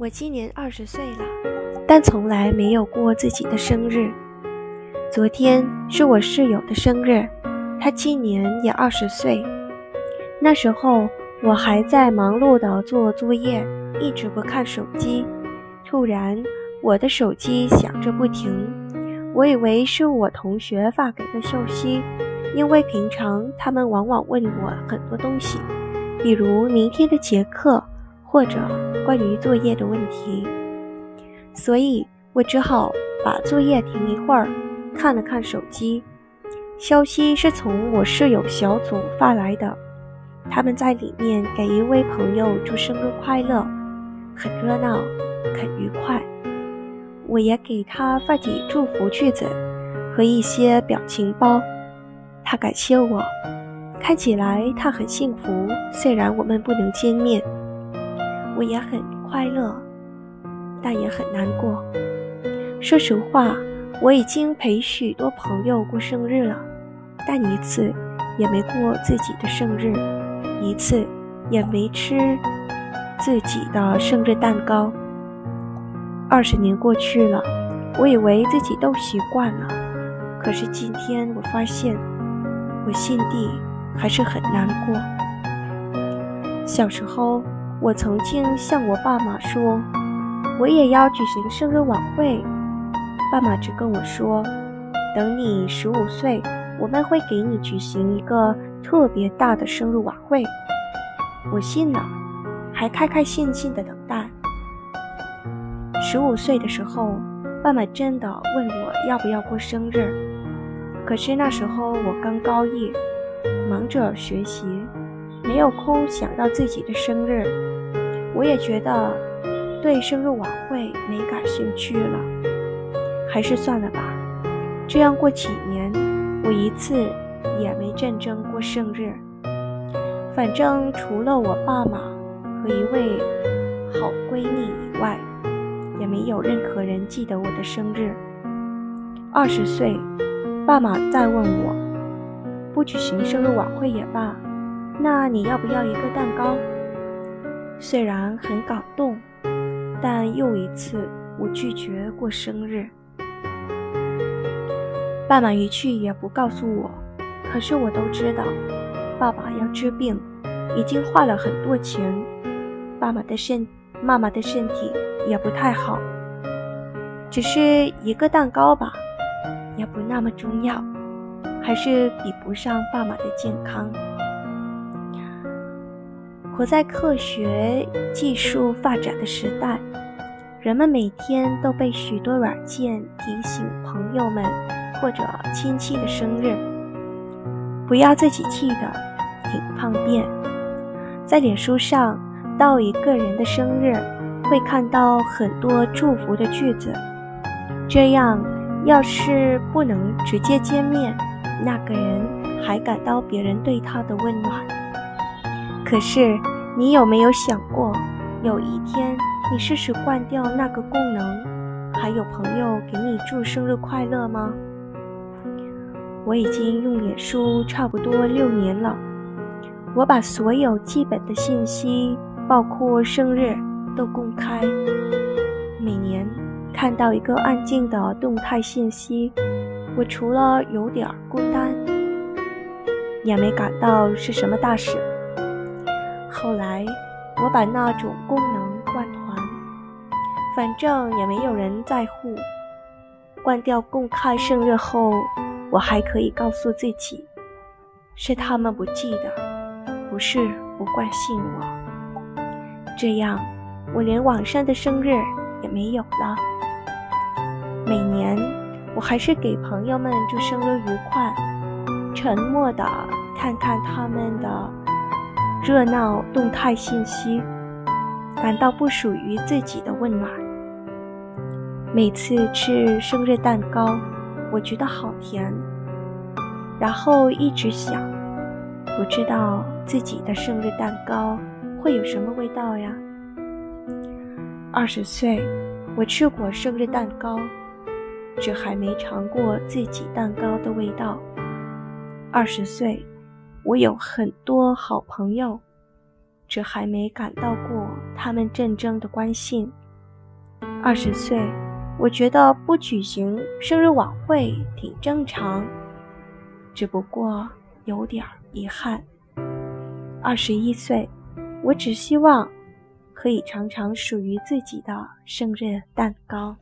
我今年二十岁了，但从来没有过自己的生日。昨天是我室友的生日，他今年也二十岁。那时候我还在忙碌的做作业，一直不看手机。突然，我的手机响着不停，我以为是我同学发给的消息，因为平常他们往往问我很多东西，比如明天的节课。或者关于作业的问题，所以我只好把作业停一会儿，看了看手机。消息是从我室友小组发来的，他们在里面给一位朋友祝生日快乐，很热闹，很愉快。我也给他发起祝福句子和一些表情包，他感谢我，看起来他很幸福，虽然我们不能见面。我也很快乐，但也很难过。说实话，我已经陪许多朋友过生日了，但一次也没过自己的生日，一次也没吃自己的生日蛋糕。二十年过去了，我以为自己都习惯了，可是今天我发现，我心底还是很难过。小时候。我曾经向我爸妈说，我也要举行生日晚会。爸妈只跟我说，等你十五岁，我们会给你举行一个特别大的生日晚会。我信了，还开开心心的等待。十五岁的时候，爸妈真的问我要不要过生日，可是那时候我刚高一，忙着学习。没有空想到自己的生日，我也觉得对生日晚会没感兴趣了，还是算了吧。这样过几年，我一次也没认真过生日。反正除了我爸妈和一位好闺蜜以外，也没有任何人记得我的生日。二十岁，爸妈再问我，不举行生日晚会也罢。那你要不要一个蛋糕？虽然很感动，但又一次我拒绝过生日。爸妈一去也不告诉我，可是我都知道，爸爸要治病，已经花了很多钱。爸爸的身，妈妈的身体也不太好，只是一个蛋糕吧，也不那么重要，还是比不上爸妈的健康。活在科学技术发展的时代，人们每天都被许多软件提醒朋友们或者亲戚的生日。不要自己记得，挺方便。在脸书上，到一个人的生日，会看到很多祝福的句子。这样，要是不能直接见面，那个人还感到别人对他的温暖。可是，你有没有想过，有一天你试试关掉那个功能，还有朋友给你祝生日快乐吗？我已经用脸书差不多六年了，我把所有基本的信息，包括生日，都公开。每年看到一个安静的动态信息，我除了有点孤单，也没感到是什么大事。后来，我把那种功能关团，反正也没有人在乎。关掉公开生日后，我还可以告诉自己，是他们不记得，不是不关心我。这样，我连网上的生日也没有了。每年，我还是给朋友们祝生日愉快，沉默的看看他们的。热闹动态信息，感到不属于自己的温暖。每次吃生日蛋糕，我觉得好甜，然后一直想，不知道自己的生日蛋糕会有什么味道呀？二十岁，我吃过生日蛋糕，只还没尝过自己蛋糕的味道。二十岁。我有很多好朋友，只还没感到过他们真正的关心。二十岁，我觉得不举行生日晚会挺正常，只不过有点遗憾。二十一岁，我只希望可以尝尝属于自己的生日蛋糕。